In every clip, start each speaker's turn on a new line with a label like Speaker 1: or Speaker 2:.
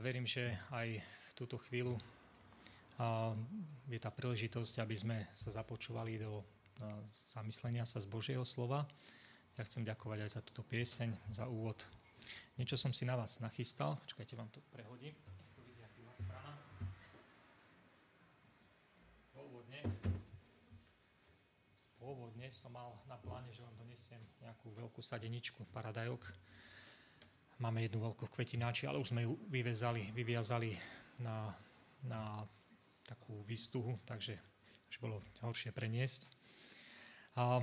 Speaker 1: verím, že aj v túto chvíľu je tá príležitosť, aby sme sa započúvali do zamyslenia sa z Božieho slova. Ja chcem ďakovať aj za túto pieseň, za úvod. Niečo som si na vás nachystal. Počkajte, vám to prehodím. Nech to vidia druhá strana. Pôvodne, pôvodne som mal na pláne, že vám donesiem nejakú veľkú sadeničku paradajok. Máme jednu veľkú kvetináči, ale už sme ju vyvezali, vyviazali na, na takú výstuhu, takže už bolo horšie preniesť. A,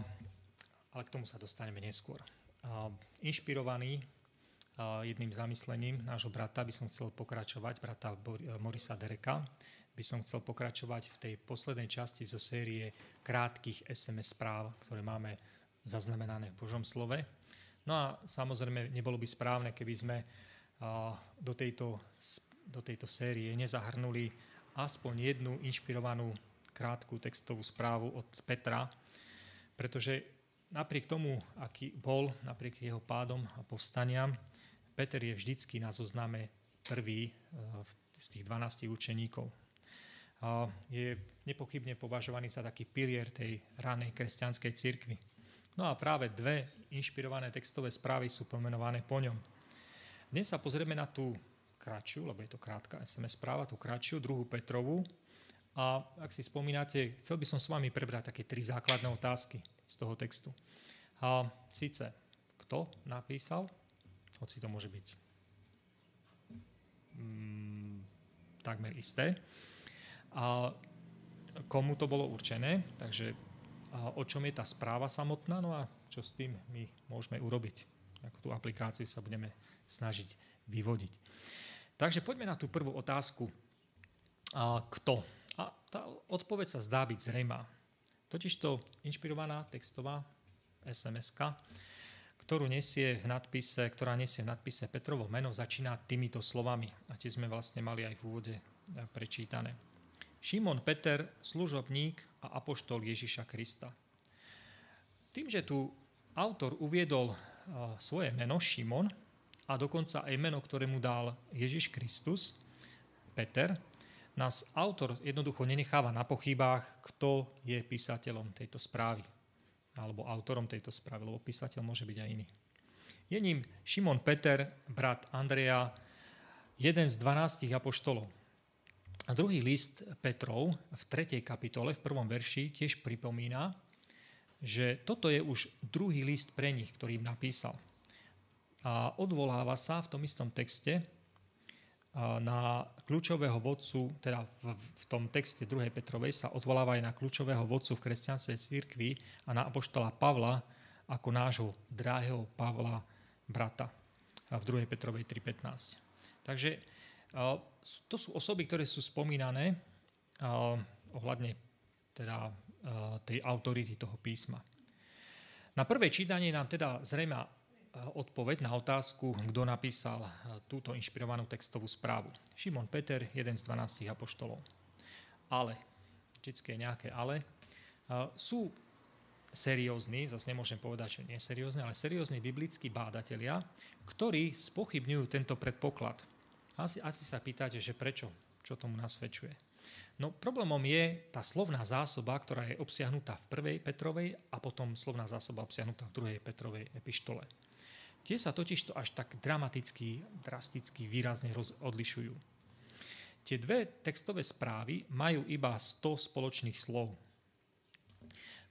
Speaker 1: ale k tomu sa dostaneme neskôr. A, inšpirovaný a, jedným zamyslením nášho brata by som chcel pokračovať, brata Morisa Dereka, by som chcel pokračovať v tej poslednej časti zo série krátkých SMS správ, ktoré máme zaznamenané v Božom slove. No a samozrejme nebolo by správne, keby sme do tejto, do tejto série nezahrnuli aspoň jednu inšpirovanú krátku textovú správu od Petra, pretože napriek tomu, aký bol, napriek jeho pádom a povstaniam, Peter je vždycky na zozname prvý eh, z tých 12 učeníkov. Je nepochybne považovaný za taký pilier tej ranej kresťanskej cirkvi. No a práve dve inšpirované textové správy sú pomenované po ňom. Dnes sa pozrieme na tú kratšiu, lebo je to krátka SMS správa, tú kratšiu, druhú Petrovú, a ak si spomínate, chcel by som s vami prebrať také tri základné otázky z toho textu. A síce, kto napísal, hoci to môže byť mm, takmer isté, a komu to bolo určené, takže a o čom je tá správa samotná, no a čo s tým my môžeme urobiť. Ako tú aplikáciu sa budeme snažiť vyvodiť. Takže poďme na tú prvú otázku. A kto? A tá odpoveď sa zdá byť zrejmá. Totižto inšpirovaná textová sms ktorú nesie v nadpise, ktorá nesie v nadpise Petrovo meno, začína týmito slovami. A tie sme vlastne mali aj v úvode e, prečítané. Šimon Peter, služobník a apoštol Ježiša Krista. Tým, že tu autor uviedol svoje meno Šimon a dokonca aj meno, ktoré mu dal Ježiš Kristus, Peter, nás autor jednoducho nenecháva na pochybách, kto je písateľom tejto správy alebo autorom tejto správy, lebo písateľ môže byť aj iný. Je ním Šimon Peter, brat Andreja, jeden z 12 apoštolov. A druhý list Petrov v 3. kapitole, v prvom verši, tiež pripomína, že toto je už druhý list pre nich, ktorý im napísal. A odvoláva sa v tom istom texte na kľúčového vodcu, teda v, v tom texte 2. Petrovej sa odvoláva aj na kľúčového vodcu v kresťanskej cirkvi a na apoštola Pavla ako nášho drahého Pavla brata v 2. Petrovej 3.15. Takže to sú osoby, ktoré sú spomínané ohľadne teda tej autority toho písma. Na prvé čítanie nám teda zrejme odpoveď na otázku, kto napísal túto inšpirovanú textovú správu. Šimon Peter, jeden z 12 apoštolov. Ale, vždycky je nejaké ale, sú seriózni, zase nemôžem povedať, že nie seriózni, ale seriózni biblickí bádatelia, ktorí spochybňujú tento predpoklad. Asi, asi sa pýtate, že prečo, čo tomu nasvedčuje. No problémom je tá slovná zásoba, ktorá je obsiahnutá v prvej Petrovej a potom slovná zásoba obsiahnutá v druhej Petrovej epištole. Tie sa totiž to až tak dramaticky, drasticky, výrazne odlišujú. Tie dve textové správy majú iba 100 spoločných slov.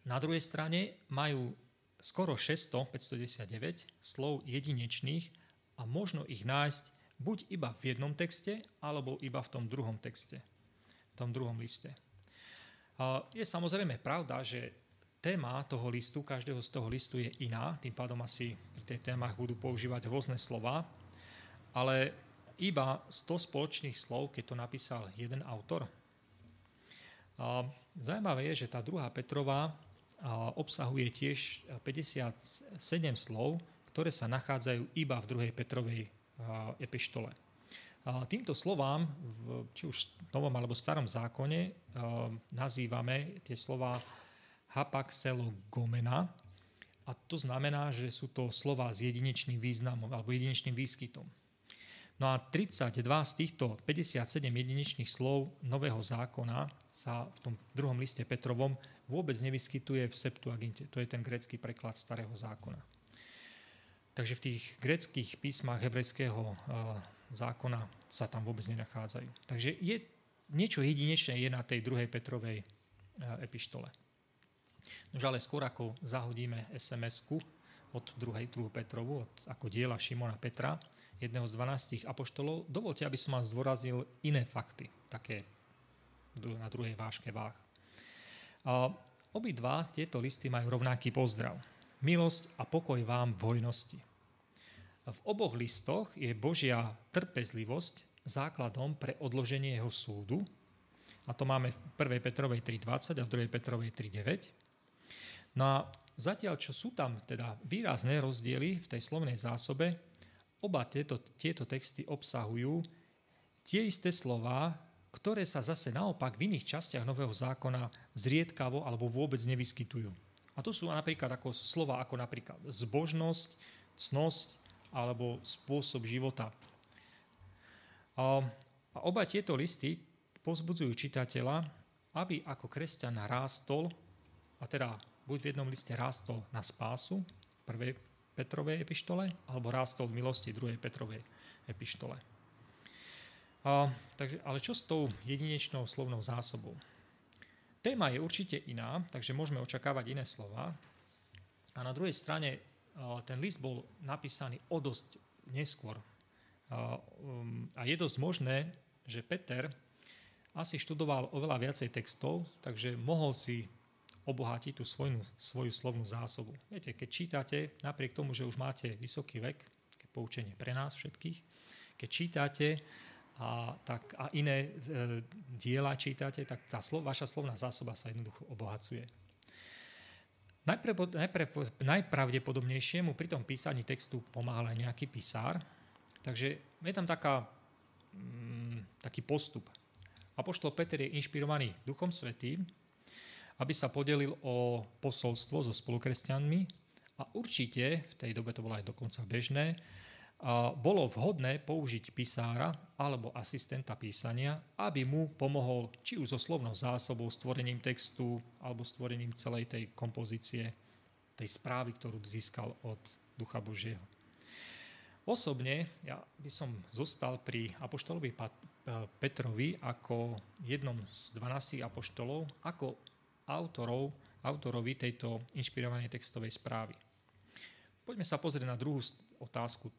Speaker 1: Na druhej strane majú skoro 600, 599 slov jedinečných a možno ich nájsť buď iba v jednom texte, alebo iba v tom druhom texte, v tom druhom liste. Je samozrejme pravda, že téma toho listu, každého z toho listu je iná, tým pádom asi pri tých témach budú používať rôzne slova, ale iba 100 spoločných slov, keď to napísal jeden autor. A zaujímavé je, že tá druhá Petrová obsahuje tiež 57 slov, ktoré sa nachádzajú iba v druhej Petrovej epištole. Týmto slovám, či už v novom alebo starom zákone, nazývame tie slova hapaxelogomena a to znamená, že sú to slova s jedinečným významom alebo jedinečným výskytom. No a 32 z týchto 57 jedinečných slov Nového zákona sa v tom druhom liste Petrovom vôbec nevyskytuje v Septuaginte. To je ten grécky preklad starého zákona. Takže v tých gréckých písmach hebrejského eh, zákona sa tam vôbec nenachádzajú. Takže je, niečo jedinečné je na tej druhej Petrovej eh, epištole. Nož ale skôr ako zahodíme SMS-ku od druhej, druhú Petrovu, od, ako diela Šimona Petra, jedného z 12 apoštolov, dovolte, aby som vám zdôraznil iné fakty, také na druhej vážke váh. Obidva tieto listy majú rovnaký pozdrav. Milosť a pokoj vám v hojnosti. V oboch listoch je Božia trpezlivosť základom pre odloženie jeho súdu. A to máme v 1. Petrovej 3.20 a v 2. Petrovej 3.9. No a zatiaľ, čo sú tam teda výrazné rozdiely v tej slovnej zásobe, Oba tieto, tieto texty obsahujú tie isté slova, ktoré sa zase naopak v iných častiach Nového zákona zriedkavo alebo vôbec nevyskytujú. A to sú napríklad ako slova ako napríklad zbožnosť, cnosť alebo spôsob života. A, a oba tieto listy pozbudzujú čitateľa, aby ako kresťan rástol, a teda buď v jednom liste rástol na spásu, prvé, Petrovej epištole alebo rástol v milosti 2. Petrovej epištole. A, takže, ale čo s tou jedinečnou slovnou zásobou? Téma je určite iná, takže môžeme očakávať iné slova. A na druhej strane ten list bol napísaný o dosť neskôr. A, um, a je dosť možné, že Peter asi študoval oveľa viacej textov, takže mohol si obohatiť tú svoju, svoju slovnú zásobu. Viete, keď čítate, napriek tomu, že už máte vysoký vek, poučenie pre nás všetkých, keď čítate a, tak, a iné e, diela čítate, tak tá slo, vaša slovná zásoba sa jednoducho obohacuje. Najpre, najpravdepodobnejšiemu pri tom písaní textu pomáhal aj nejaký písár, takže je tam taká, mm, taký postup. Apoštol Peter je inšpirovaný Duchom Svetým, aby sa podelil o posolstvo so spolukresťanmi a určite, v tej dobe to bolo aj dokonca bežné, bolo vhodné použiť písára alebo asistenta písania, aby mu pomohol či už so slovnou zásobou, stvorením textu alebo stvorením celej tej kompozície, tej správy, ktorú získal od Ducha Božieho. Osobne ja by som zostal pri apoštolovi Petrovi ako jednom z 12 apoštolov, ako autorov, autorovi tejto inšpirovanej textovej správy. Poďme sa pozrieť na druhú otázku,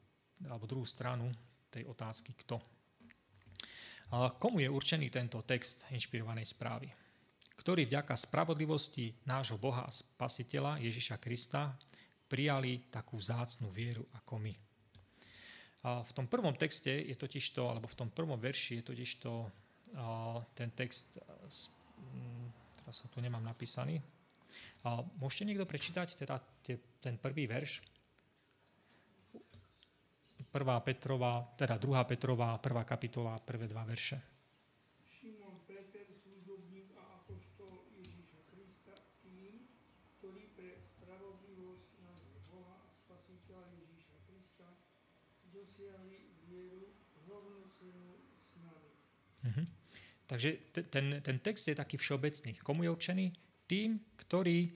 Speaker 1: alebo druhú stranu tej otázky, kto. Komu je určený tento text inšpirovanej správy? Ktorý vďaka spravodlivosti nášho Boha a Spasiteľa Ježiša Krista prijali takú vzácnú vieru ako my. A v tom prvom texte je totižto, alebo v tom prvom verši je totižto ten text teraz sa tu nemám napísaný. A môžete niekto prečítať teda tie, ten prvý verš? Prvá Petrová, teda druhá Petrová, prvá kapitola, prvé dva verše.
Speaker 2: Šimon Peter, služobník a apoštol Ježíša Krista, tým, ktorý pre spravodlivosť nášho Boha a Spasiteľa Ježíša Krista dosiahli vieru rovnocenú s nami.
Speaker 1: Mhm. Takže ten, ten text je taký všeobecný. Komu je určený? Tým, ktorí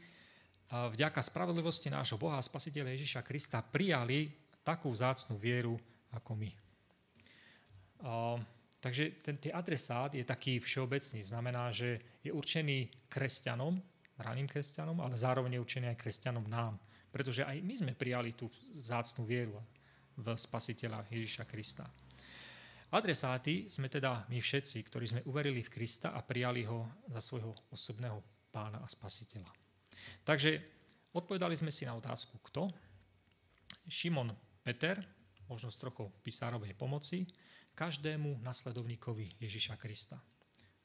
Speaker 1: vďaka spravodlivosti nášho Boha a Spasiteľa Ježiša Krista prijali takú zácnú vieru ako my. Takže ten ten adresát je taký všeobecný. Znamená, že je určený kresťanom, raným kresťanom, ale zároveň je určený aj kresťanom nám. Pretože aj my sme prijali tú zácnú vieru v Spasiteľa Ježiša Krista. Adresáty sme teda my všetci, ktorí sme uverili v Krista a prijali ho za svojho osobného pána a spasiteľa. Takže odpovedali sme si na otázku kto. Šimon Peter, možno s trochou pisárovej pomoci, každému nasledovníkovi Ježiša Krista.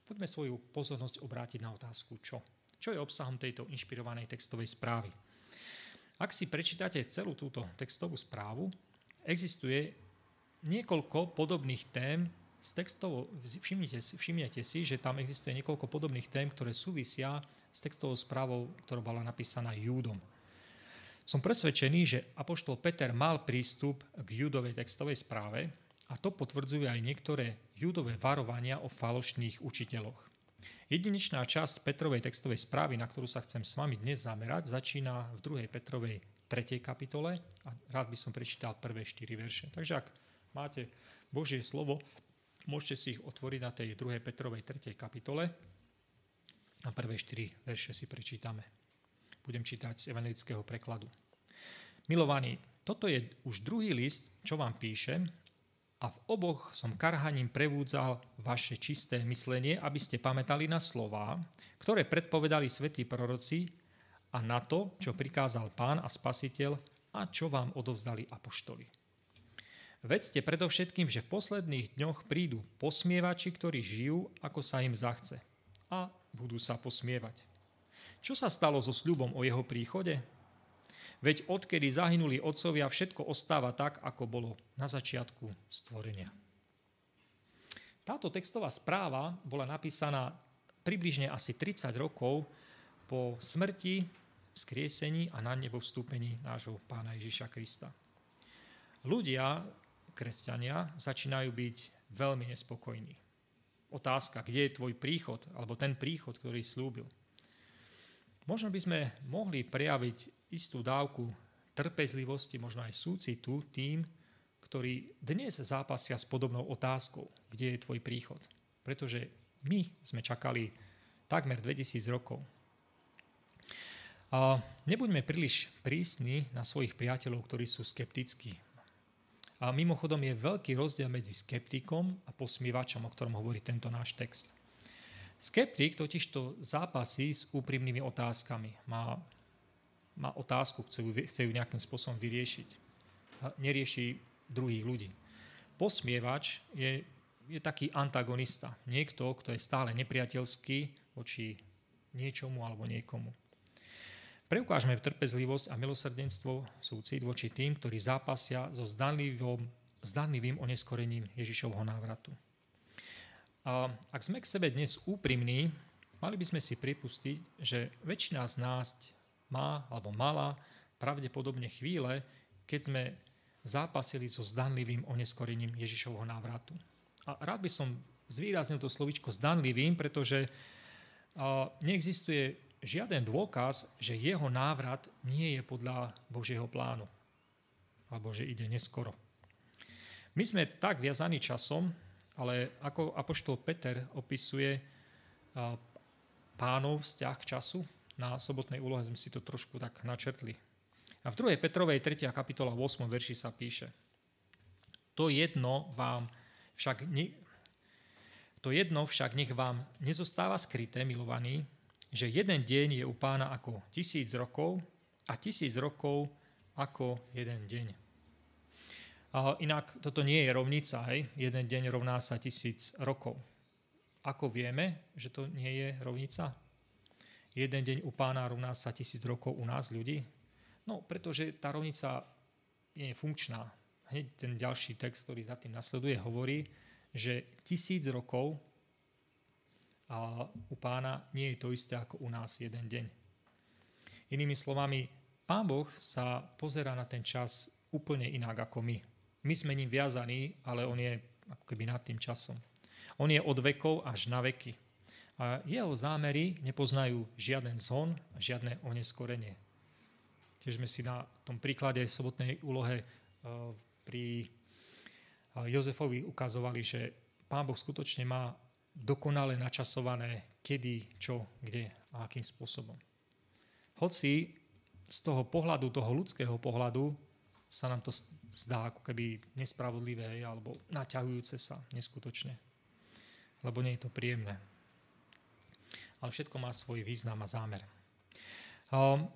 Speaker 1: Poďme svoju pozornosť obrátiť na otázku čo. Čo je obsahom tejto inšpirovanej textovej správy? Ak si prečítate celú túto textovú správu, existuje niekoľko podobných tém z textov, všimnite, všimnete si, že tam existuje niekoľko podobných tém, ktoré súvisia s textovou správou, ktorá bola napísaná Júdom. Som presvedčený, že apoštol Peter mal prístup k Júdovej textovej správe A to potvrdzujú aj niektoré judové varovania o falošných učiteľoch. Jedinečná časť Petrovej textovej správy, na ktorú sa chcem s vami dnes zamerať, začína v 2. Petrovej 3. kapitole a rád by som prečítal prvé 4 verše. Takže ak máte Božie slovo, môžete si ich otvoriť na tej 2. Petrovej 3. kapitole a prvé 4 verše si prečítame. Budem čítať z evangelického prekladu. Milovaní, toto je už druhý list, čo vám píšem a v oboch som karhaním prevúdzal vaše čisté myslenie, aby ste pamätali na slová, ktoré predpovedali svätí proroci a na to, čo prikázal pán a spasiteľ a čo vám odovzdali apoštoli. Vedzte predovšetkým, že v posledných dňoch prídu posmievači, ktorí žijú, ako sa im zachce a budú sa posmievať. Čo sa stalo so sľubom o jeho príchode? Veď odkedy zahynuli otcovia, všetko ostáva tak, ako bolo na začiatku stvorenia. Táto textová správa bola napísaná približne asi 30 rokov po smrti, vzkriesení a na nebo vstúpení nášho pána Ježiša Krista. Ľudia, kresťania, začínajú byť veľmi nespokojní. Otázka, kde je tvoj príchod, alebo ten príchod, ktorý slúbil. Možno by sme mohli prejaviť istú dávku trpezlivosti, možno aj súcitu tým, ktorí dnes zápasia s podobnou otázkou, kde je tvoj príchod. Pretože my sme čakali takmer 2000 rokov. A nebuďme príliš prísni na svojich priateľov, ktorí sú skeptickí. A mimochodom je veľký rozdiel medzi skeptikom a posmievačom, o ktorom hovorí tento náš text. Skeptik totižto zápasí s úprimnými otázkami. Má má otázku, chce ju, chce ju nejakým spôsobom vyriešiť. Nerieši druhých ľudí. Posmievač je, je taký antagonista. Niekto, kto je stále nepriateľský voči niečomu alebo niekomu. Preukážme trpezlivosť a milosrdenstvo súcit voči tým, ktorí zápasia so zdanlivým oneskorením Ježišovho návratu. A ak sme k sebe dnes úprimní, mali by sme si pripustiť, že väčšina z nás má alebo mala pravdepodobne chvíle, keď sme zápasili so zdanlivým oneskorením Ježišovho návratu. A rád by som zvýraznil to slovičko zdanlivým, pretože neexistuje žiaden dôkaz, že jeho návrat nie je podľa Božieho plánu. Alebo že ide neskoro. My sme tak viazaní časom, ale ako apoštol Peter opisuje pánov vzťah k času, na sobotnej úlohe sme si to trošku tak načrtli. A v 2. Petrovej 3. kapitola 8. verši sa píše To jedno vám však ne, to jedno však nech vám nezostáva skryté, milovaní, že jeden deň je u pána ako tisíc rokov a tisíc rokov ako jeden deň. Inak toto nie je rovnica, hej? jeden deň rovná sa tisíc rokov. Ako vieme, že to nie je rovnica? jeden deň u pána rovná sa tisíc rokov u nás ľudí? No, pretože tá rovnica nie je funkčná. Hneď ten ďalší text, ktorý za tým nasleduje, hovorí, že tisíc rokov a u pána nie je to isté ako u nás jeden deň. Inými slovami, pán Boh sa pozera na ten čas úplne inak ako my. My sme ním viazaní, ale on je ako keby nad tým časom. On je od vekov až na veky a jeho zámery nepoznajú žiaden zhon žiadne oneskorenie. Tiež sme si na tom príklade sobotnej úlohe e, pri e, Jozefovi ukazovali, že Pán Boh skutočne má dokonale načasované kedy, čo, kde a akým spôsobom. Hoci z toho pohľadu, toho ľudského pohľadu sa nám to zdá ako keby nespravodlivé alebo naťahujúce sa neskutočne. Lebo nie je to príjemné ale všetko má svoj význam a zámer. Um,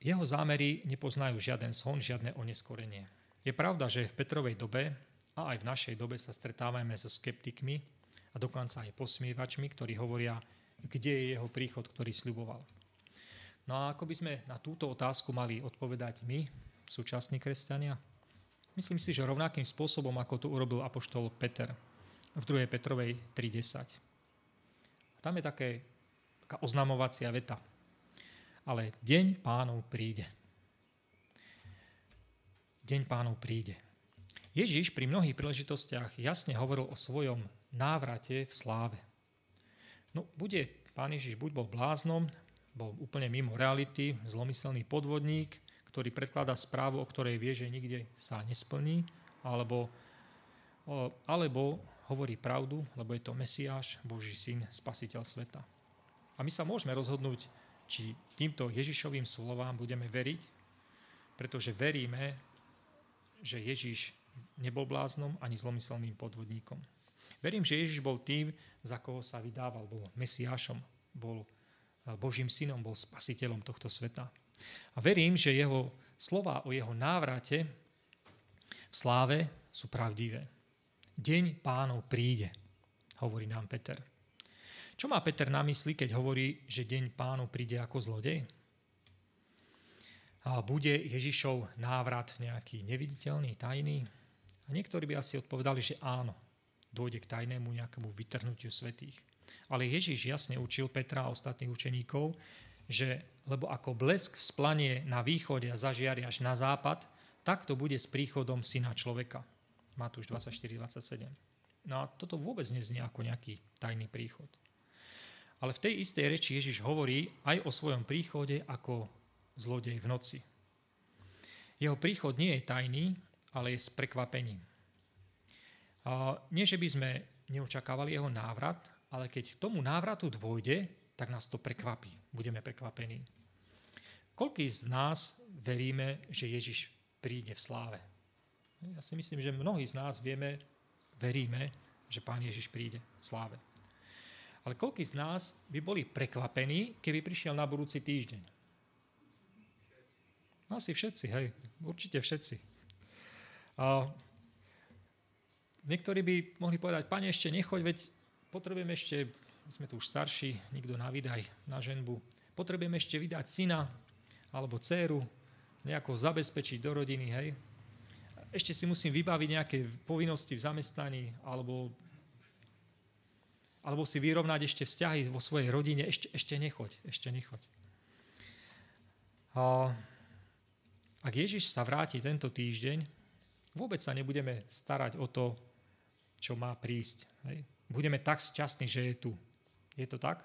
Speaker 1: jeho zámery nepoznajú žiaden zhon, žiadne oneskorenie. Je pravda, že v Petrovej dobe a aj v našej dobe sa stretávame so skeptikmi a dokonca aj posmievačmi, ktorí hovoria, kde je jeho príchod, ktorý sľuboval. No a ako by sme na túto otázku mali odpovedať my, súčasní kresťania? Myslím si, že rovnakým spôsobom, ako to urobil apoštol Peter v 2. Petrovej 3.10. Tam je také, taká oznamovacia veta. Ale deň pánov príde. Deň pánov príde. Ježiš pri mnohých príležitostiach jasne hovoril o svojom návrate v sláve. No, bude pán Ježiš buď bol bláznom, bol úplne mimo reality, zlomyselný podvodník, ktorý predkladá správu, o ktorej vie, že nikde sa nesplní, alebo, alebo hovorí pravdu, lebo je to Mesiáš, Boží syn, spasiteľ sveta. A my sa môžeme rozhodnúť, či týmto Ježišovým slovám budeme veriť, pretože veríme, že Ježiš nebol bláznom ani zlomyselným podvodníkom. Verím, že Ježiš bol tým, za koho sa vydával, bol Mesiášom, bol Božím synom, bol spasiteľom tohto sveta. A verím, že jeho slova o jeho návrate v sláve sú pravdivé. Deň pánov príde, hovorí nám Peter. Čo má Peter na mysli, keď hovorí, že deň pánov príde ako zlodej? A bude Ježišov návrat nejaký neviditeľný, tajný? A niektorí by asi odpovedali, že áno, dôjde k tajnému nejakému vytrhnutiu svetých. Ale Ježiš jasne učil Petra a ostatných učeníkov, že lebo ako blesk splanie na východe a zažiari až na západ, tak to bude s príchodom syna človeka. Matúš 24-27. No a toto vôbec neznie ako nejaký tajný príchod. Ale v tej istej reči Ježiš hovorí aj o svojom príchode ako zlodej v noci. Jeho príchod nie je tajný, ale je s prekvapením. Nie, že by sme neočakávali jeho návrat, ale keď k tomu návratu dôjde, tak nás to prekvapí. Budeme prekvapení. Koľký z nás veríme, že Ježiš príde v sláve? Ja si myslím, že mnohí z nás vieme, veríme, že Pán Ježiš príde v sláve. Ale koľký z nás by boli prekvapení, keby prišiel na budúci týždeň? Asi všetci, hej, určite všetci. A Niektorí by mohli povedať, pane, ešte nechoď, veď potrebujem ešte, my sme tu už starší, nikto na vydaj, na ženbu, potrebujem ešte vydať syna alebo dceru, nejako zabezpečiť do rodiny, hej. Ešte si musím vybaviť nejaké povinnosti v zamestnaní, alebo, alebo si vyrovnať ešte vzťahy vo svojej rodine, ešte, ešte nechoď, ešte nechoď. A ak Ježiš sa vráti tento týždeň, vôbec sa nebudeme starať o to, čo má prísť. Hej. Budeme tak šťastní, že je tu. Je to tak?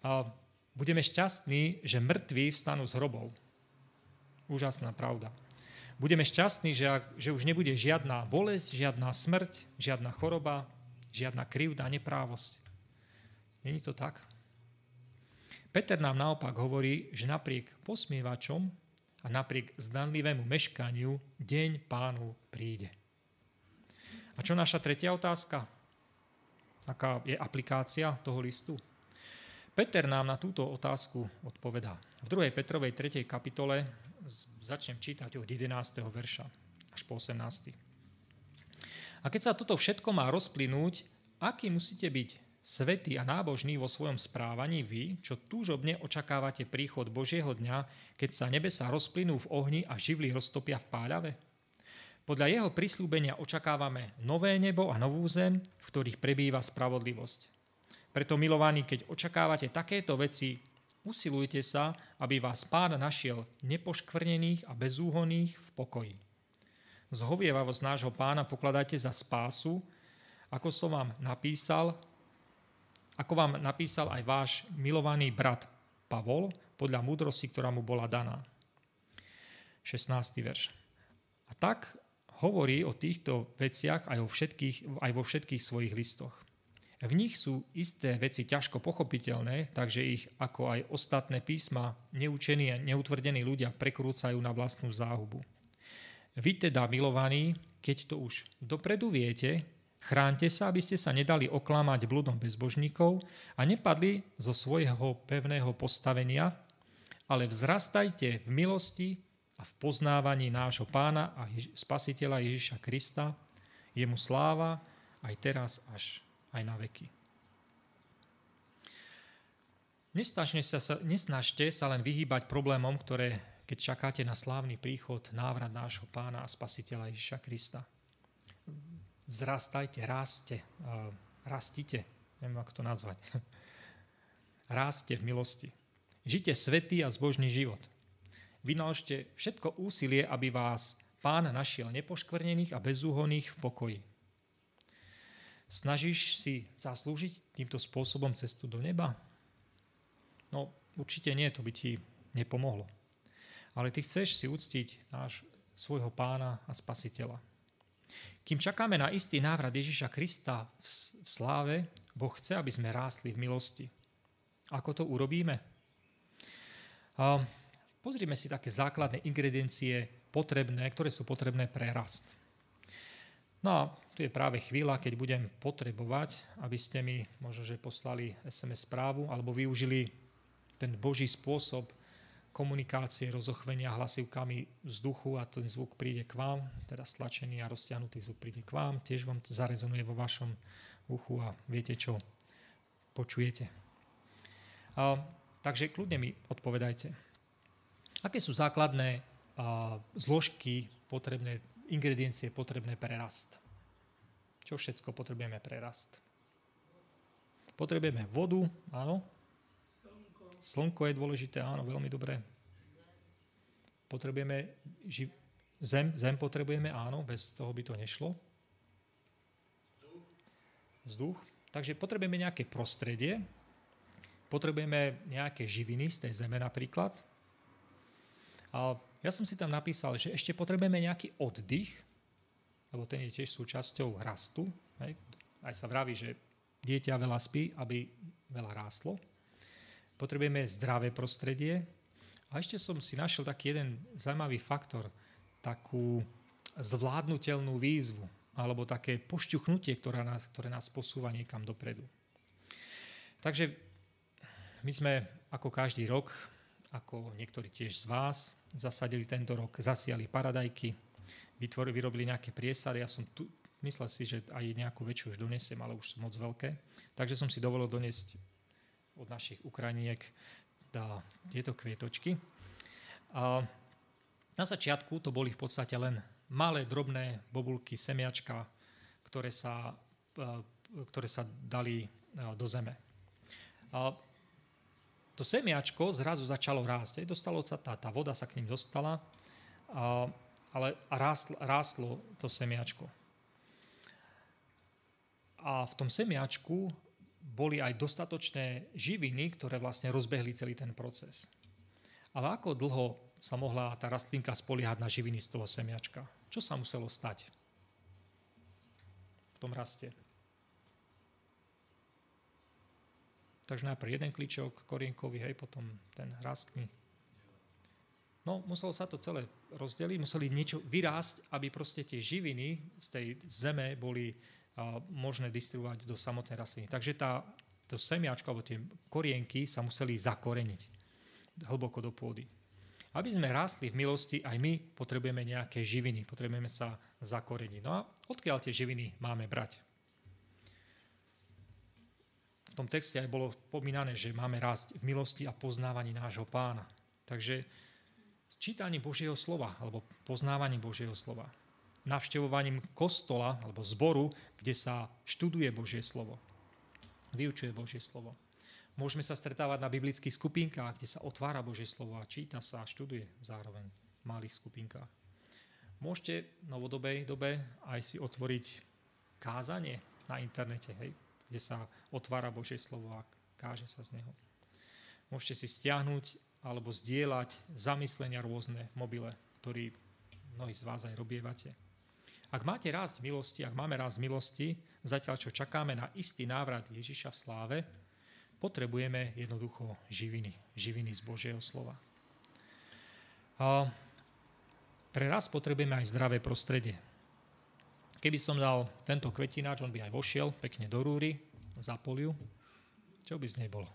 Speaker 1: A budeme šťastní, že mŕtvi vstanú z hrobov. Úžasná pravda. Budeme šťastní, že, že už nebude žiadna bolesť, žiadna smrť, žiadna choroba, žiadna krivda, neprávosť. Není to tak? Peter nám naopak hovorí, že napriek posmievačom a napriek zdanlivému meškaniu deň pánu príde. A čo naša tretia otázka? Aká je aplikácia toho listu? Peter nám na túto otázku odpovedá. V 2. Petrovej 3. kapitole začnem čítať od 11. verša až po 18. A keď sa toto všetko má rozplynúť, aký musíte byť svetý a nábožný vo svojom správaní vy, čo túžobne očakávate príchod Božieho dňa, keď sa nebesa rozplynú v ohni a živly roztopia v páľave? Podľa jeho prislúbenia očakávame nové nebo a novú zem, v ktorých prebýva spravodlivosť. Preto, milovaní, keď očakávate takéto veci, usilujte sa, aby vás Pán našiel nepoškvrnených a bezúhonných v pokoji. Zhovievavosť nášho pána pokladajte za spásu, ako som vám napísal, ako vám napísal aj váš milovaný brat Pavol, podľa múdrosti, ktorá mu bola daná. 16. verš. A tak hovorí o týchto veciach aj, o všetkých, aj vo všetkých svojich listoch. V nich sú isté veci ťažko pochopiteľné, takže ich ako aj ostatné písma neučení a neutvrdení ľudia prekrúcajú na vlastnú záhubu. Vy teda, milovaní, keď to už dopredu viete, chránte sa, aby ste sa nedali oklamať bludom bezbožníkov a nepadli zo svojho pevného postavenia, ale vzrastajte v milosti a v poznávaní nášho pána a spasiteľa Ježiša Krista. Je mu sláva aj teraz až aj na veky. sa, nesnažte sa len vyhýbať problémom, ktoré, keď čakáte na slávny príchod, návrat nášho pána a spasiteľa Ježiša Krista. Vzrastajte, ráste, rastite, neviem, ako to nazvať. Ráste v milosti. Žite svetý a zbožný život. Vynaložte všetko úsilie, aby vás pán našiel nepoškvrnených a bezúhonných v pokoji. Snažíš si zaslúžiť týmto spôsobom cestu do neba? No, určite nie, to by ti nepomohlo. Ale ty chceš si uctiť náš, svojho pána a spasiteľa. Kým čakáme na istý návrat Ježiša Krista v, sláve, Boh chce, aby sme rástli v milosti. Ako to urobíme? A pozrime si také základné ingrediencie potrebné, ktoré sú potrebné pre rast. No a tu je práve chvíľa, keď budem potrebovať, aby ste mi možno, že poslali SMS správu alebo využili ten Boží spôsob komunikácie, rozochvenia hlasivkami vzduchu a ten zvuk príde k vám, teda stlačený a rozťahnutý zvuk príde k vám, tiež vám to zarezonuje vo vašom uchu a viete, čo počujete. A, takže kľudne mi odpovedajte. Aké sú základné a, zložky potrebné, ingrediencie potrebné pre rast? Čo všetko potrebujeme pre rast? Potrebujeme vodu, áno, Slnko je dôležité, áno, veľmi dobré. Potrebujeme živ... zem, zem potrebujeme, áno, bez toho by to nešlo. Vzduch. Takže potrebujeme nejaké prostredie, potrebujeme nejaké živiny z tej zeme napríklad. A ja som si tam napísal, že ešte potrebujeme nejaký oddych, lebo ten je tiež súčasťou rastu. Hej. Aj sa vraví, že dieťa veľa spí, aby veľa rástlo potrebujeme zdravé prostredie. A ešte som si našiel taký jeden zaujímavý faktor, takú zvládnutelnú výzvu alebo také pošťuchnutie, ktoré nás, ktoré nás posúva niekam dopredu. Takže my sme ako každý rok, ako niektorí tiež z vás, zasadili tento rok, zasiali paradajky, vytvorili, vyrobili nejaké priesady. Ja som tu, myslel si, že aj nejakú väčšiu už donesem, ale už sú moc veľké. Takže som si dovolil doniesť od našich Ukrajiniek dá tieto kvietočky. A na začiatku to boli v podstate len malé, drobné bobulky, semiačka, ktoré sa, ktoré sa dali do zeme. A to semiačko zrazu začalo rásť. Dostalo sa, tá, tá voda sa k ním dostala, a, ale rástlo, rástlo to semiačko. A v tom semiačku boli aj dostatočné živiny, ktoré vlastne rozbehli celý ten proces. Ale ako dlho sa mohla tá rastlinka spoliehať na živiny z toho semiačka? Čo sa muselo stať v tom raste? Takže najprv jeden kličok korienkový, hej, potom ten rastný. No, muselo sa to celé rozdeliť, museli niečo vyrásť, aby proste tie živiny z tej zeme boli možné distribuovať do samotnej rastliny. Takže tá, to semiačko alebo tie korienky sa museli zakoreniť hlboko do pôdy. Aby sme rástli v milosti, aj my potrebujeme nejaké živiny, potrebujeme sa zakoreniť. No a odkiaľ tie živiny máme brať? Tom texte aj bolo pomínané, že máme rásť v milosti a poznávaní nášho pána. Takže čítaním Božieho slova, alebo poznávaním Božieho slova navštevovaním kostola alebo zboru, kde sa študuje Božie slovo. Vyučuje Božie slovo. Môžeme sa stretávať na biblických skupinkách, kde sa otvára Božie slovo a číta sa a študuje zároveň v malých skupinkách. Môžete v novodobej dobe aj si otvoriť kázanie na internete, hej, kde sa otvára Božie slovo a káže sa z neho. Môžete si stiahnuť alebo zdieľať zamyslenia rôzne mobile, ktorý mnohí z vás aj robievate. Ak máte rásť milosti, ak máme rásť milosti, zatiaľ čo čakáme na istý návrat Ježiša v sláve, potrebujeme jednoducho živiny. Živiny z Božieho slova. A pre raz potrebujeme aj zdravé prostredie. Keby som dal tento kvetináč, on by aj vošiel pekne do rúry, zapol ju. Čo by z nej bolo?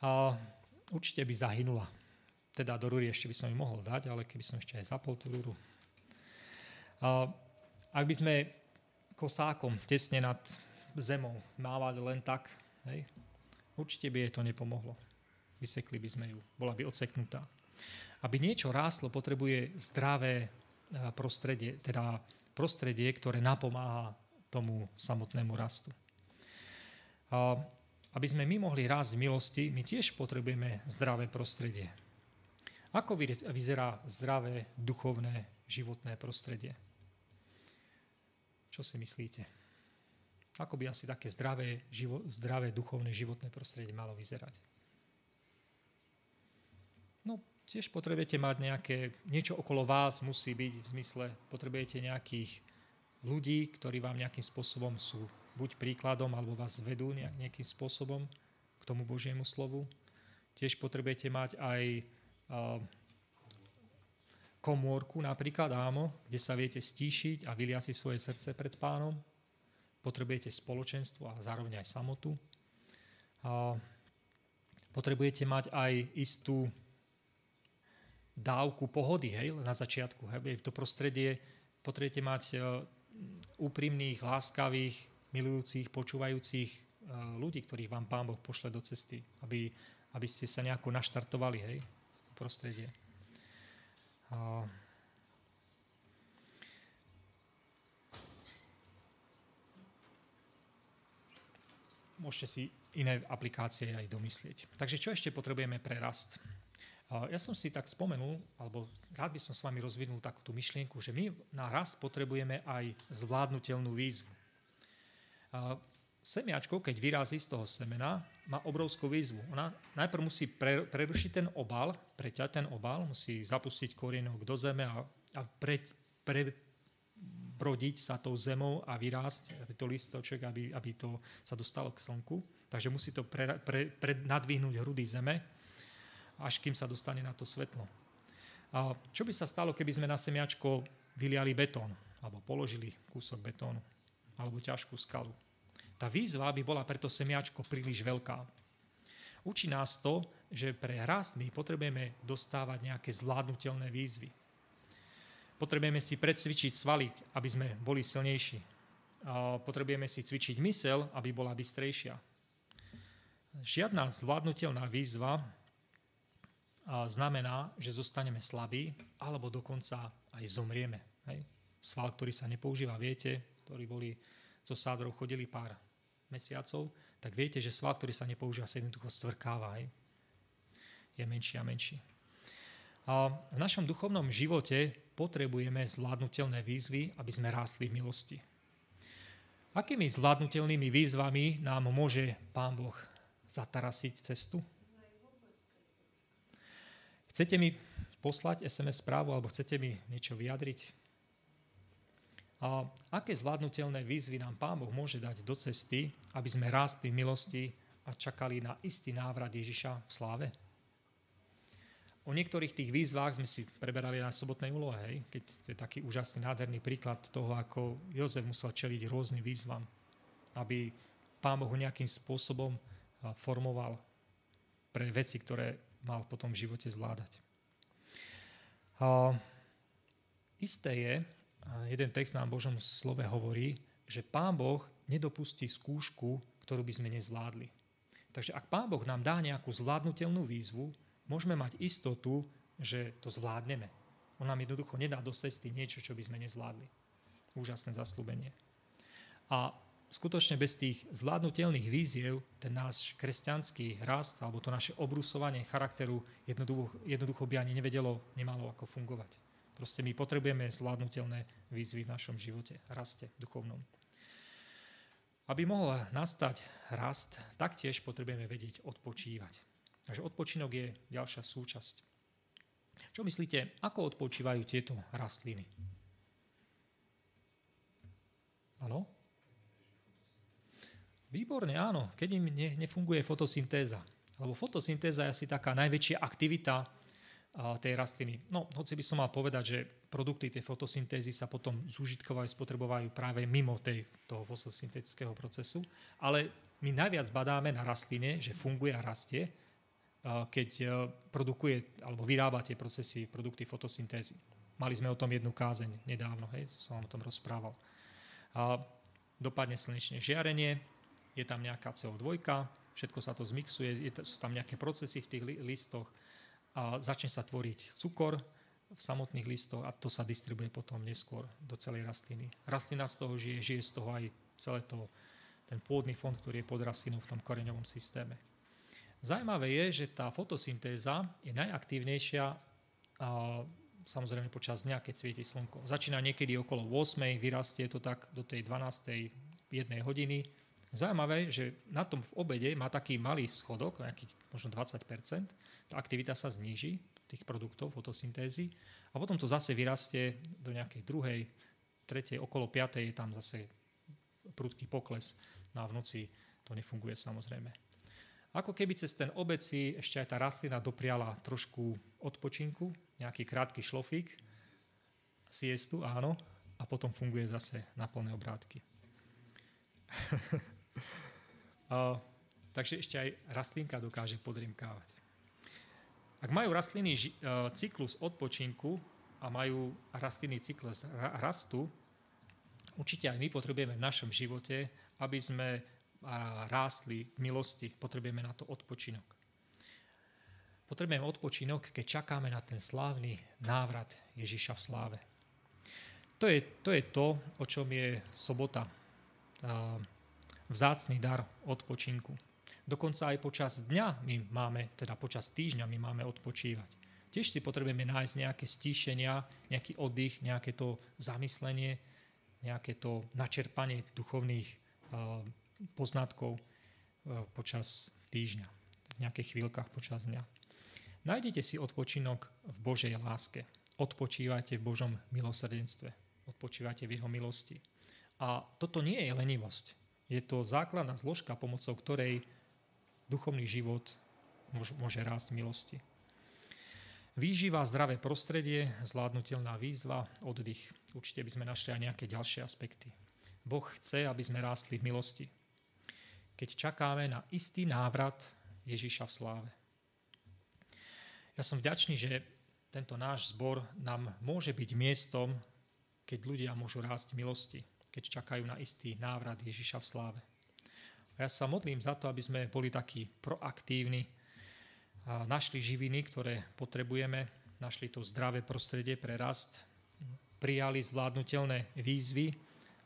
Speaker 1: A určite by zahynula. Teda do rúry ešte by som ju mohol dať, ale keby som ešte aj zapol tú rúru, ak by sme kosákom tesne nad zemou mávali len tak, hej, určite by jej to nepomohlo. Vysekli by sme ju, bola by odseknutá. Aby niečo ráslo, potrebuje zdravé prostredie, teda prostredie, ktoré napomáha tomu samotnému rastu. A aby sme my mohli rásť v milosti, my tiež potrebujeme zdravé prostredie. Ako vyzerá zdravé duchovné životné prostredie. Čo si myslíte? Ako by asi také zdravé, živo, zdravé duchovné životné prostredie malo vyzerať? Tiež potrebujete mať nejaké, niečo okolo vás musí byť v zmysle, potrebujete nejakých ľudí, ktorí vám nejakým spôsobom sú buď príkladom, alebo vás vedú nejakým spôsobom k tomu Božiemu slovu. Tiež potrebujete mať aj komórku napríklad, áno, kde sa viete stíšiť a vylia si svoje srdce pred pánom. Potrebujete spoločenstvo a zároveň aj samotu. Potrebujete mať aj istú dávku pohody hej, na začiatku. Hej. To prostredie potrebujete mať e, úprimných, láskavých, milujúcich, počúvajúcich e, ľudí, ktorých vám Pán Boh pošle do cesty, aby, aby ste sa nejako naštartovali hej, v prostredie. A môžete si iné aplikácie aj domyslieť. Takže čo ešte potrebujeme pre rast? Ja som si tak spomenul, alebo rád by som s vami rozvinul takúto myšlienku, že my na rast potrebujeme aj zvládnutelnú výzvu. Semiačko, keď vyrazí z toho semena, má obrovskú výzvu. Ona najprv musí pre, prerušiť ten obal, preťať ten obal, musí zapustiť korienok do zeme a, a pre, pre, brodiť sa tou zemou a vyrásť aby to listoček, aby, aby to sa dostalo k slnku. Takže musí to pre, pre, pre nadvihnúť hrudy zeme až kým sa dostane na to svetlo. A čo by sa stalo, keby sme na semiačko vyliali betón, alebo položili kúsok betónu, alebo ťažkú skalu? Tá výzva by bola preto semiačko príliš veľká. Učí nás to, že pre rast my potrebujeme dostávať nejaké zvládnutelné výzvy. Potrebujeme si predsvičiť svaly, aby sme boli silnejší. Potrebujeme si cvičiť mysel, aby bola bystrejšia. Žiadna zvládnutelná výzva znamená, že zostaneme slabí, alebo dokonca aj zomrieme. Hej? Sval, ktorý sa nepoužíva, viete, ktorí boli so sádrou chodili pár mesiacov, tak viete, že sval, ktorý sa nepoužíva, sa jednoducho stvrkáva. Hej? Je menší a menší. A v našom duchovnom živote potrebujeme zvládnutelné výzvy, aby sme rástli v milosti. Akými zvládnutelnými výzvami nám môže Pán Boh zatarasiť cestu? Chcete mi poslať SMS správu alebo chcete mi niečo vyjadriť? A aké zvládnutelné výzvy nám Pán Boh môže dať do cesty, aby sme rástli v milosti a čakali na istý návrat Ježiša v sláve? O niektorých tých výzvách sme si preberali na sobotnej úlohe, hej? keď to je taký úžasný, nádherný príklad toho, ako Jozef musel čeliť rôznym výzvam, aby Pán Boh nejakým spôsobom formoval pre veci, ktoré mal potom v živote zvládať. A isté je, jeden text nám Božom slove hovorí, že Pán Boh nedopustí skúšku, ktorú by sme nezvládli. Takže ak Pán Boh nám dá nejakú zvládnutelnú výzvu, môžeme mať istotu, že to zvládneme. On nám jednoducho nedá do cesty niečo, čo by sme nezvládli. Úžasné zaslúbenie. A skutočne bez tých zvládnutelných víziev ten náš kresťanský rast alebo to naše obrusovanie charakteru jednoducho, jednoducho by ani nevedelo, nemalo ako fungovať. Proste my potrebujeme zvládnutelné výzvy v našom živote, raste duchovnom. Aby mohol nastať rast, taktiež potrebujeme vedieť odpočívať. Takže odpočinok je ďalšia súčasť. Čo myslíte, ako odpočívajú tieto rastliny? Áno? Výborne, áno, keď im ne, nefunguje fotosyntéza. Lebo fotosyntéza je asi taká najväčšia aktivita tej rastliny. No, hoci by som mal povedať, že produkty tej fotosyntézy sa potom zúžitkovajú, spotrebovajú práve mimo tej, toho fotosyntetického procesu. Ale my najviac badáme na rastline, že funguje a rastie, keď a, produkuje alebo vyrába tie procesy, produkty fotosyntézy. Mali sme o tom jednu kázeň nedávno, hej, som vám o tom rozprával. A, dopadne slnečné žiarenie, je tam nejaká CO2, všetko sa to zmixuje, je, sú tam nejaké procesy v tých li, listoch a začne sa tvoriť cukor v samotných listoch a to sa distribuje potom neskôr do celej rastliny. Rastlina z toho žije, žije z toho aj celé to, ten pôdny fond, ktorý je pod rastlinou v tom koreňovom systéme. Zajímavé je, že tá fotosyntéza je najaktívnejšia z samozrejme počas dňa, keď svieti slnko. Začína niekedy okolo 8, vyrastie to tak do tej 12. jednej hodiny. Zaujímavé, že na tom v obede má taký malý schodok, nejaký možno 20%, tá aktivita sa zníži, tých produktov fotosyntézy, a potom to zase vyrastie do nejakej druhej, tretej, okolo piatej je tam zase prudký pokles, no a v noci to nefunguje samozrejme. Ako keby cez ten obec si ešte aj tá rastlina dopriala trošku odpočinku, nejaký krátky šlofík, siestu, áno, a potom funguje zase na plné obrátky. takže ešte aj rastlinka dokáže podriemkávať. Ak majú rastliny ži, cyklus odpočinku a majú rastliny cyklus rastu, určite aj my potrebujeme v našom živote, aby sme rástli v milosti, potrebujeme na to odpočinok. Potrebujeme odpočinok, keď čakáme na ten slávny návrat Ježiša v sláve. To je to, je to o čom je sobota. Vzácný dar odpočinku. Dokonca aj počas dňa my máme, teda počas týždňa my máme odpočívať. Tiež si potrebujeme nájsť nejaké stíšenia, nejaký oddych, nejaké to zamyslenie, nejaké to načerpanie duchovných poznatkov e, počas týždňa, v nejakých chvíľkach počas dňa. Nájdete si odpočinok v Božej láske. Odpočívajte v Božom milosrdenstve. Odpočívajte v Jeho milosti. A toto nie je lenivosť. Je to základná zložka, pomocou ktorej duchovný život môže rásť v milosti. Výživa, zdravé prostredie, zvládnutelná výzva, oddych. Určite by sme našli aj nejaké ďalšie aspekty. Boh chce, aby sme rástli v milosti keď čakáme na istý návrat Ježiša v sláve. Ja som vďačný, že tento náš zbor nám môže byť miestom, keď ľudia môžu rásť v milosti, keď čakajú na istý návrat Ježiša v sláve. Ja sa modlím za to, aby sme boli takí proaktívni, našli živiny, ktoré potrebujeme, našli to zdravé prostredie pre rast, prijali zvládnutelné výzvy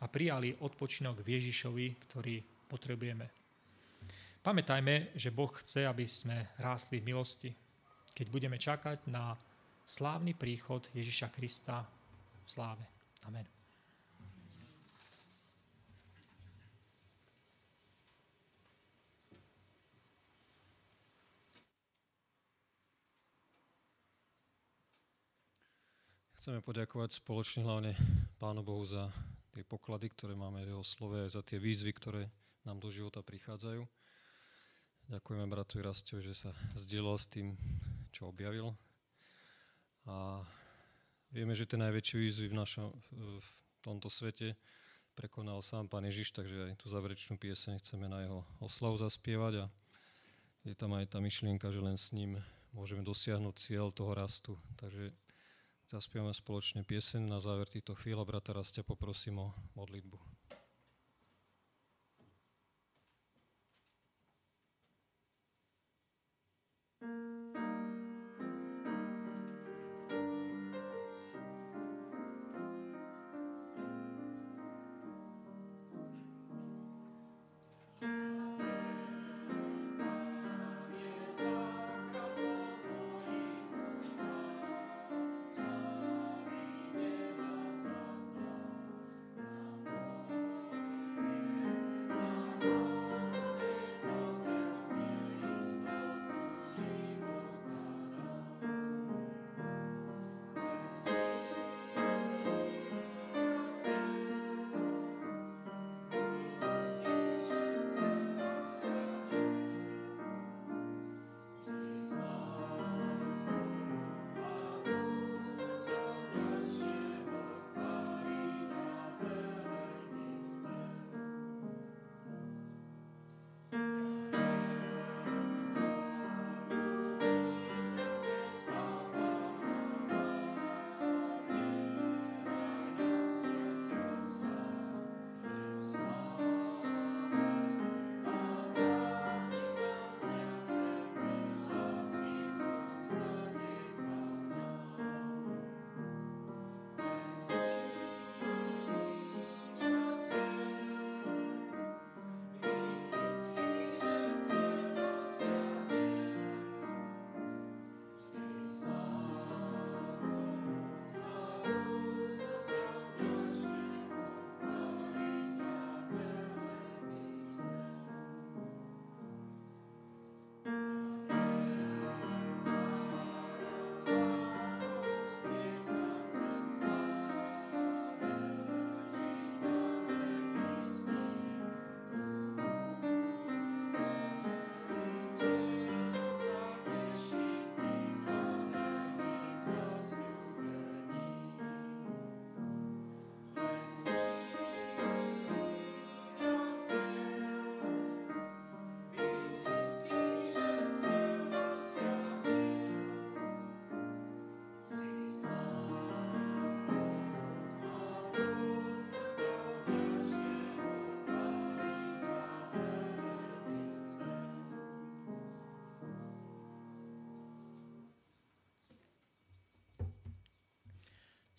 Speaker 1: a prijali odpočinok v Ježišovi, ktorý potrebujeme. Pamätajme, že Boh chce, aby sme rástli v milosti, keď budeme čakať na slávny príchod Ježiša Krista v sláve. Amen.
Speaker 3: Chceme poďakovať spoločne hlavne Pánu Bohu za tie poklady, ktoré máme v Jeho slove, aj za tie výzvy, ktoré nám do života prichádzajú. Ďakujeme bratu Rastio, že sa zdieľal s tým, čo objavil. A vieme, že tie najväčšie výzvy v, našom, v tomto svete prekonal sám Pán Ježiš, takže aj tú záverečnú pieseň chceme na jeho oslavu zaspievať a je tam aj tá myšlienka, že len s ním môžeme dosiahnuť cieľ toho rastu. Takže zaspievame spoločne pieseň na záver týchto chvíľ a brata Rastia poprosím o modlitbu.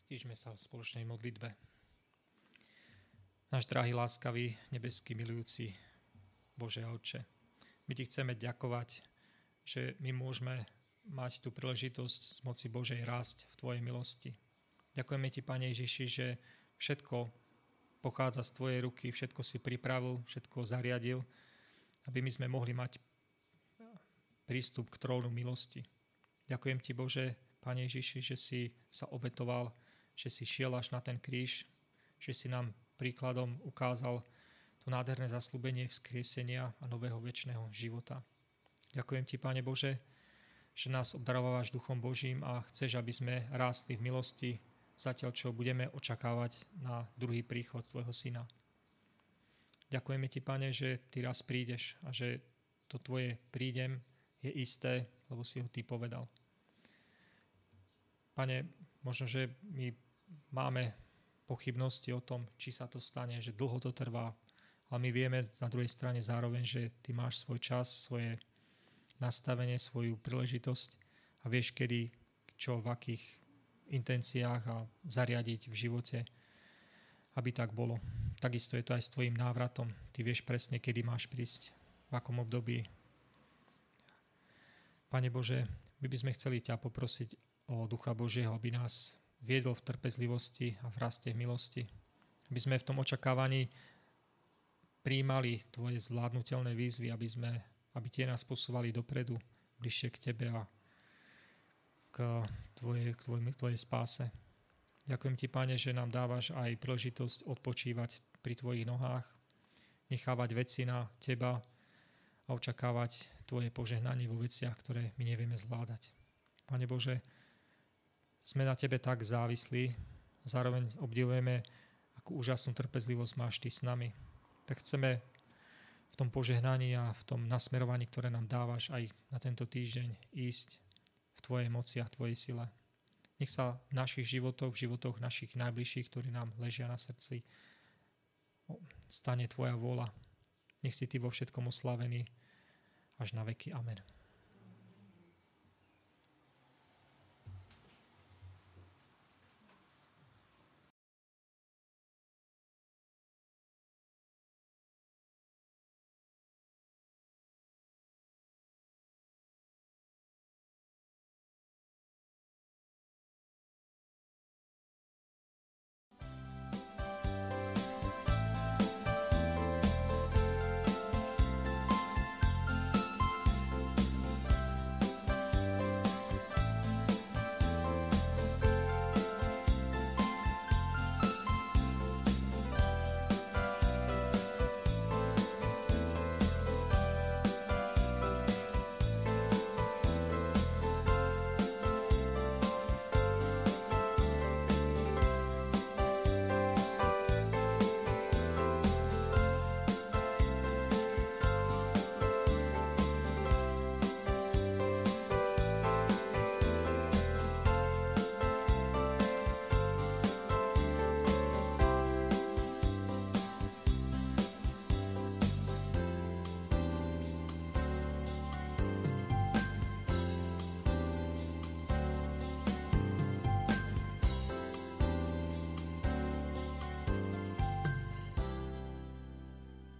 Speaker 1: Stížme sa v spoločnej modlitbe. Náš drahý, láskavý, nebeský, milujúci Bože a my Ti chceme ďakovať, že my môžeme mať tú príležitosť z moci Božej rásť v Tvojej milosti. Ďakujeme Ti, Pane Ježiši, že všetko pochádza z Tvojej ruky, všetko si pripravil, všetko zariadil, aby my sme mohli mať prístup k trónu milosti. Ďakujem Ti, Bože, Pane Ježiši, že si sa obetoval že si šiel až na ten kríž, že si nám príkladom ukázal to nádherné zaslúbenie vzkriesenia a nového väčšného života. Ďakujem Ti, Pane Bože, že nás obdarovávaš Duchom Božím a chceš, aby sme rástli v milosti, zatiaľ čo budeme očakávať na druhý príchod Tvojho Syna. Ďakujeme Ti, Pane, že Ty raz prídeš a že to Tvoje prídem je isté, lebo si ho Ty povedal. Pane, možno, že my máme pochybnosti o tom, či sa to stane, že dlho to trvá, ale my vieme na druhej strane zároveň, že ty máš svoj čas, svoje nastavenie, svoju príležitosť a vieš, kedy, čo, v akých intenciách a zariadiť v živote, aby tak bolo. Takisto je to aj s tvojim návratom. Ty vieš presne, kedy máš prísť, v akom období. Pane Bože, my by sme chceli ťa poprosiť o Ducha Božieho, aby nás viedol v trpezlivosti a v raste v milosti. Aby sme v tom očakávaní príjmali Tvoje zvládnutelné výzvy, aby, sme, aby tie nás posúvali dopredu, bližšie k Tebe a k Tvojej, k tvojej, tvojej spáse. Ďakujem Ti, Pane, že nám dávaš aj príležitosť odpočívať pri Tvojich nohách, nechávať veci na Teba a očakávať Tvoje požehnanie vo veciach, ktoré my nevieme zvládať. Pane Bože, sme na Tebe tak závislí, zároveň obdivujeme, akú úžasnú trpezlivosť máš Ty s nami. Tak chceme v tom požehnaní a v tom nasmerovaní, ktoré nám dávaš aj na tento týždeň ísť v Tvojej moci a v Tvojej sile. Nech sa v našich životoch, v životoch našich najbližších, ktorí nám ležia na srdci, stane Tvoja vôľa. Nech si Ty vo všetkom oslavený až na veky. Amen.